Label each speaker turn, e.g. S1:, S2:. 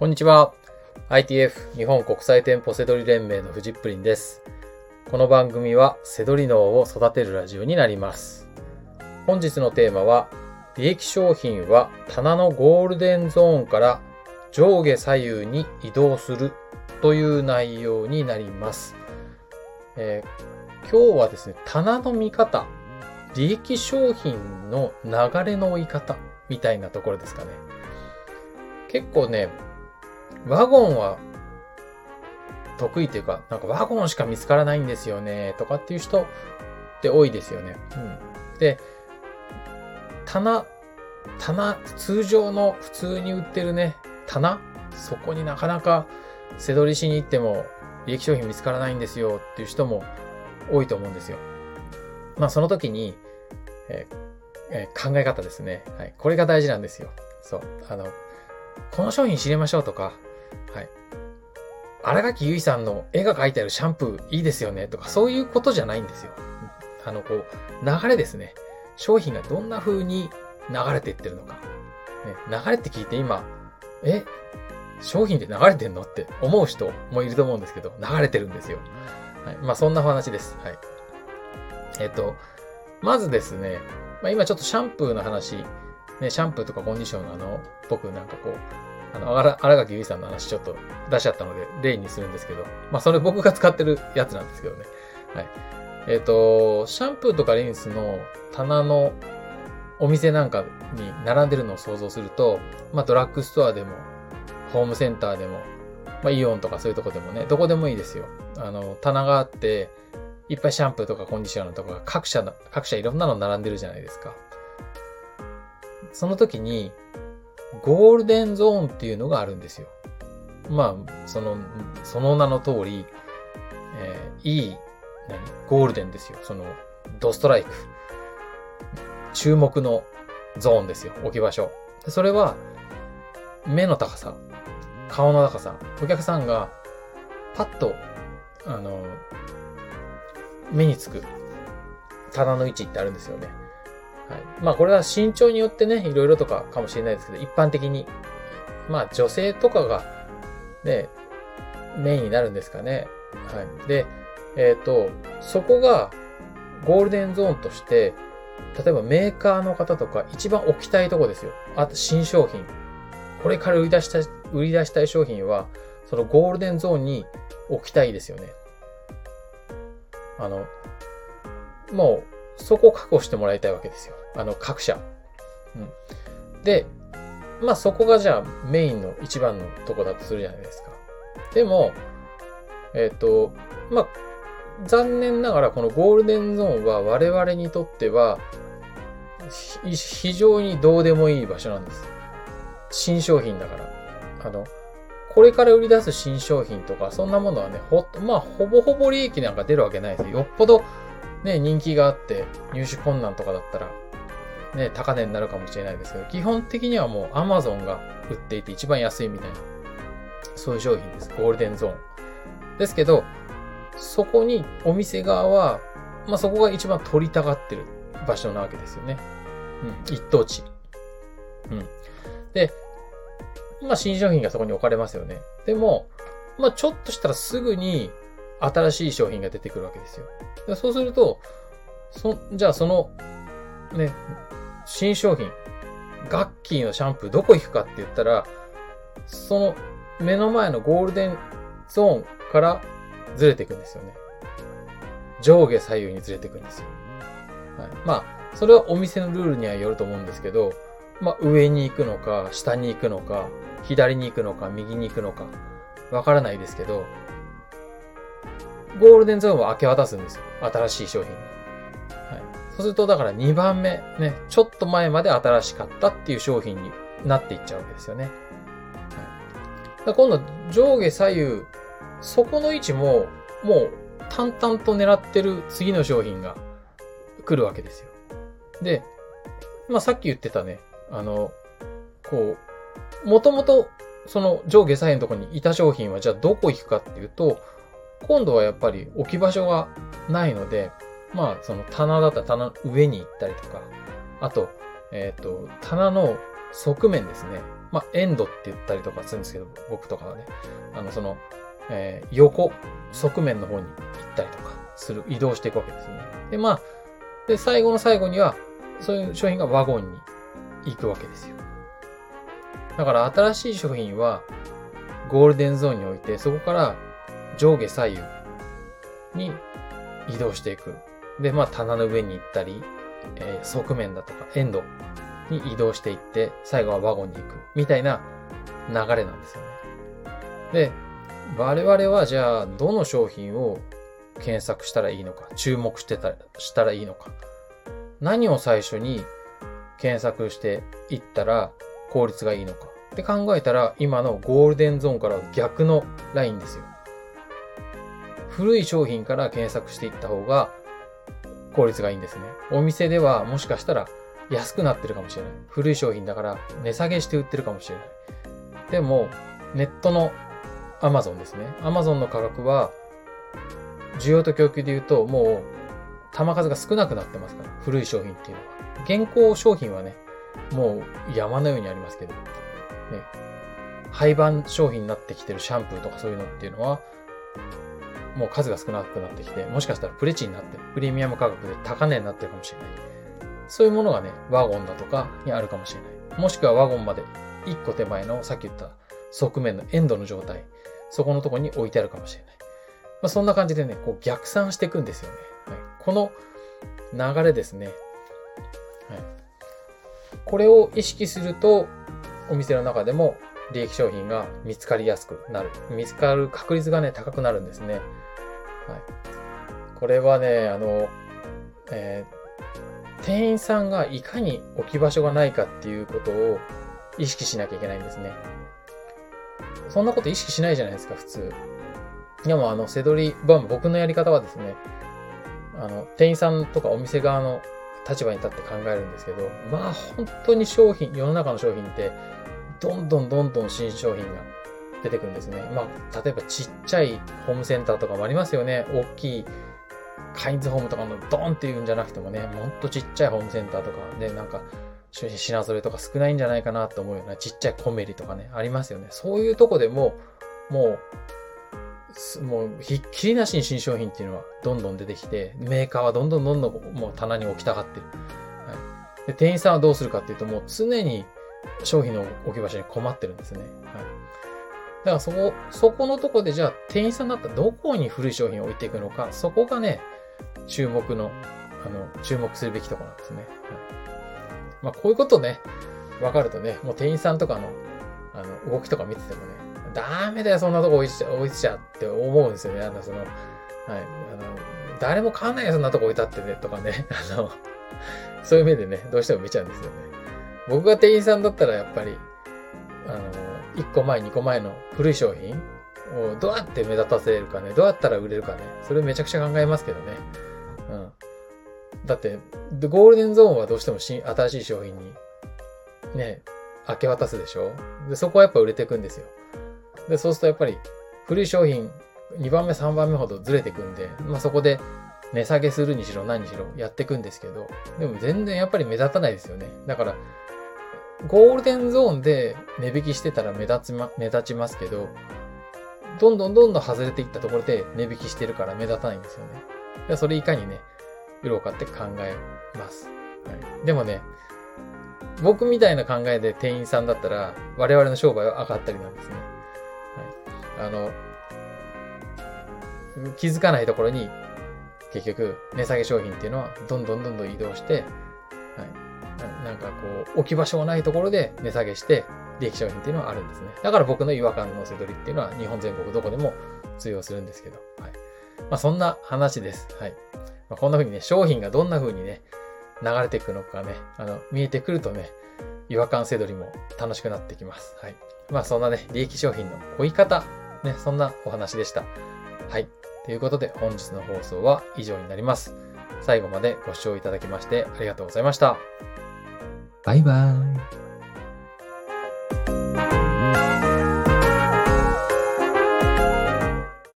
S1: こんにちは。ITF 日本国際店舗セドリ連盟のフジップリンです。この番組はセドリ脳を育てるラジオになります。本日のテーマは、利益商品は棚のゴールデンゾーンから上下左右に移動するという内容になります。えー今日はですね、棚の見方、利益商品の流れの追い方みたいなところですかね。結構ね、ワゴンは得意というか、なんかワゴンしか見つからないんですよね、とかっていう人って多いですよね。うん。で、棚、棚、通常の普通に売ってるね、棚そこになかなか背取りしに行っても利益商品見つからないんですよっていう人も多いと思うんですよ。まあその時に、えーえー考え方ですね。はい。これが大事なんですよ。そう。あの、この商品知りましょうとか、はい。荒垣結衣さんの絵が描いてあるシャンプーいいですよねとか、そういうことじゃないんですよ。あの、こう、流れですね。商品がどんな風に流れていってるのか。ね、流れって聞いて今、え、商品で流れてんのって思う人もいると思うんですけど、流れてるんですよ。はい。まあ、そんな話です。はい。えっと、まずですね、まあ、今ちょっとシャンプーの話、ね、シャンプーとかコンディションのあの、僕なんかこう、あの、荒垣結衣さんの話ちょっと出しちゃったので、例にするんですけど、まあ、それ僕が使ってるやつなんですけどね。はい。えっ、と、シャンプーとかリンスの棚のお店なんかに並んでるのを想像すると、まあ、ドラッグストアでも、ホームセンターでも、まあ、イオンとかそういうとこでもね、どこでもいいですよ。あの、棚があって、いっぱいシャンプーとかコンディショナーとか各社の、各社いろんなの並んでるじゃないですか。その時に、ゴールデンゾーンっていうのがあるんですよ。まあ、その、その名の通り、えーいい、何？ゴールデンですよ。その、ドストライク。注目のゾーンですよ。置き場所。でそれは、目の高さ、顔の高さ、お客さんが、パッと、あの、目につく棚の位置ってあるんですよね。まあこれは身長によってね、いろいろとかかもしれないですけど、一般的に。まあ女性とかが、ね、メインになるんですかね。はい。で、えっ、と、そこがゴールデンゾーンとして、例えばメーカーの方とか一番置きたいとこですよ。あと新商品。これから売り出したい、売り出したい商品は、そのゴールデンゾーンに置きたいですよね。あの、もう、そこを確保してもらいたいわけですよ。あの、各社。うん。で、まあそこがじゃあメインの一番のとこだとするじゃないですか。でも、えっ、と、まあ、残念ながらこのゴールデンゾーンは我々にとっては、非常にどうでもいい場所なんです。新商品だから。あの、これから売り出す新商品とか、そんなものはね、ほ、まあ、ほぼほぼ利益なんか出るわけないですよ。よっぽど、ね、人気があって、入手困難とかだったら、ね、高値になるかもしれないですけど、基本的にはもう Amazon が売っていて一番安いみたいな、そういう商品です。ゴールデンゾーン。ですけど、そこにお店側は、まあ、そこが一番取りたがってる場所なわけですよね。うん、一等地。うん。で、まあ、新商品がそこに置かれますよね。でも、まあ、ちょっとしたらすぐに新しい商品が出てくるわけですよ。そうすると、そ、じゃあその、ね、新商品、ガッキーのシャンプーどこ行くかって言ったら、その目の前のゴールデンゾーンからずれていくんですよね。上下左右にずれていくんですよ。はい。まあ、それはお店のルールにはよると思うんですけど、まあ、上に行くのか、下に行くのか、左に行くのか、右に行くのか、わからないですけど、ゴールデンゾーンは明け渡すんですよ。新しい商品に。はい。そうすると、だから2番目、ね、ちょっと前まで新しかったっていう商品になっていっちゃうわけですよね。はい。だ今度、上下左右、そこの位置も、もう、淡々と狙ってる次の商品が来るわけですよ。で、まあ、さっき言ってたね、あの、こう、もともと、その上下左右のところにいた商品は、じゃあどこ行くかっていうと、今度はやっぱり置き場所がないので、まあ、その棚だったら棚の上に行ったりとか、あと、えっ、と、棚の側面ですね。まあ、エンドって言ったりとかするんですけど、僕とかはね。あの、その、えー、横、側面の方に行ったりとかする、移動していくわけですね。で、まあ、で、最後の最後には、そういう商品がワゴンに行くわけですよ。だから新しい商品はゴールデンゾーンに置いて、そこから上下左右に移動していく。で、まあ棚の上に行ったり、えー、側面だとかエンドに移動していって、最後はワゴンに行く。みたいな流れなんですよね。で、我々はじゃあ、どの商品を検索したらいいのか、注目してた、したらいいのか。何を最初に検索していったら効率がいいのか。って考えたら、今のゴールデンゾーンから逆のラインですよ。古い商品から検索していった方が効率がいいんですね。お店ではもしかしたら安くなってるかもしれない。古い商品だから値下げして売ってるかもしれない。でも、ネットの Amazon ですね。Amazon の価格は、需要と供給で言うと、もう、玉数が少なくなってますから。古い商品っていうのは。現行商品はね、もう山のようにありますけど、ね、廃盤商品になってきてるシャンプーとかそういうのっていうのは、もう数が少なくなってきて、もしかしたらプレチになって、プレミアム価格で高値になってるかもしれない。そういうものがね、ワゴンだとかにあるかもしれない。もしくはワゴンまで1個手前のさっき言った側面のエンドの状態、そこのとこに置いてあるかもしれない。まあ、そんな感じでね、こう逆算していくんですよね。はい、この流れですね。はい、これを意識すると、お店の中でも利益商品が見つかりやすくなる。見つかる確率がね、高くなるんですね。はい。これはね、あの、えー、店員さんがいかに置き場所がないかっていうことを意識しなきゃいけないんですね。そんなこと意識しないじゃないですか、普通。でもあの、せどり、僕のやり方はですね、あの、店員さんとかお店側の立場に立って考えるんですけど、まあ本当に商品、世の中の商品ってどんどんどんどん新商品が出てくるんですね。まあ、例えばちっちゃいホームセンターとかもありますよね。大きいカインズホームとかのドーンっていうんじゃなくてもね、もっとちっちゃいホームセンターとかで、なんか、品揃えとか少ないんじゃないかなと思うようなちっちゃいコメリとかね、ありますよね。そういうとこでも、もう、もう、ひっきりなしに新商品っていうのはどんどん出てきて、メーカーはどんどんどんどんもう棚に置きたがってる。はい、で店員さんはどうするかっていうと、もう常に商品の置き場所に困ってるんですね。はい。だからそこ、そこのとこでじゃあ店員さんだったらどこに古い商品を置いていくのか、そこがね、注目の、あの、注目するべきところなんですね。まあこういうことね、わかるとね、もう店員さんとかの、あの、動きとか見ててもね、ダメだよ、そんなとこ置いちゃ、置いちゃって思うんですよね。あの、その、はい。あの、誰も買わないよ、そんなとこ置いたってね、とかね。あの、そういう目でね、どうしても見ちゃうんですよね。僕が店員さんだったらやっぱり、あの、1個前、2個前の古い商品をどうやって目立たせるかね、どうやったら売れるかね、それめちゃくちゃ考えますけどね。うん。だって、ゴールデンゾーンはどうしても新新しい商品に、ね、明け渡すでしょ？で、そこはやっぱ売れていくんですよ。で、そうするとやっぱり、古い商品、2番目、3番目ほどずれていくんで、まあそこで値下げするにしろ何にしろやっていくんですけど、でも全然やっぱり目立たないですよね。だから、ゴールデンゾーンで値引きしてたら目立ちま、目立ちますけど、どんどんどんどん外れていったところで値引きしてるから目立たないんですよね。それいかにね、売ろうかって考えます。はい、でもね、僕みたいな考えで店員さんだったら、我々の商売は上がったりなんですね。はい、あの、気づかないところに、結局、値下げ商品っていうのは、どんどんどんどん移動して、はい、なんかこう、置き場所がないところで値下げして、利益商品っていうのはあるんですね。だから僕の違和感のせ取りっていうのは日本全国どこでも通用するんですけど。はい。まあそんな話です。はい。まあ、こんな風にね、商品がどんな風にね、流れていくのかね、あの、見えてくるとね、違和感せどりも楽しくなってきます。はい。まあそんなね、利益商品の追い方、ね、そんなお話でした。はい。ということで本日の放送は以上になります。最後までご視聴いただきましてありがとうございました。バイバイ。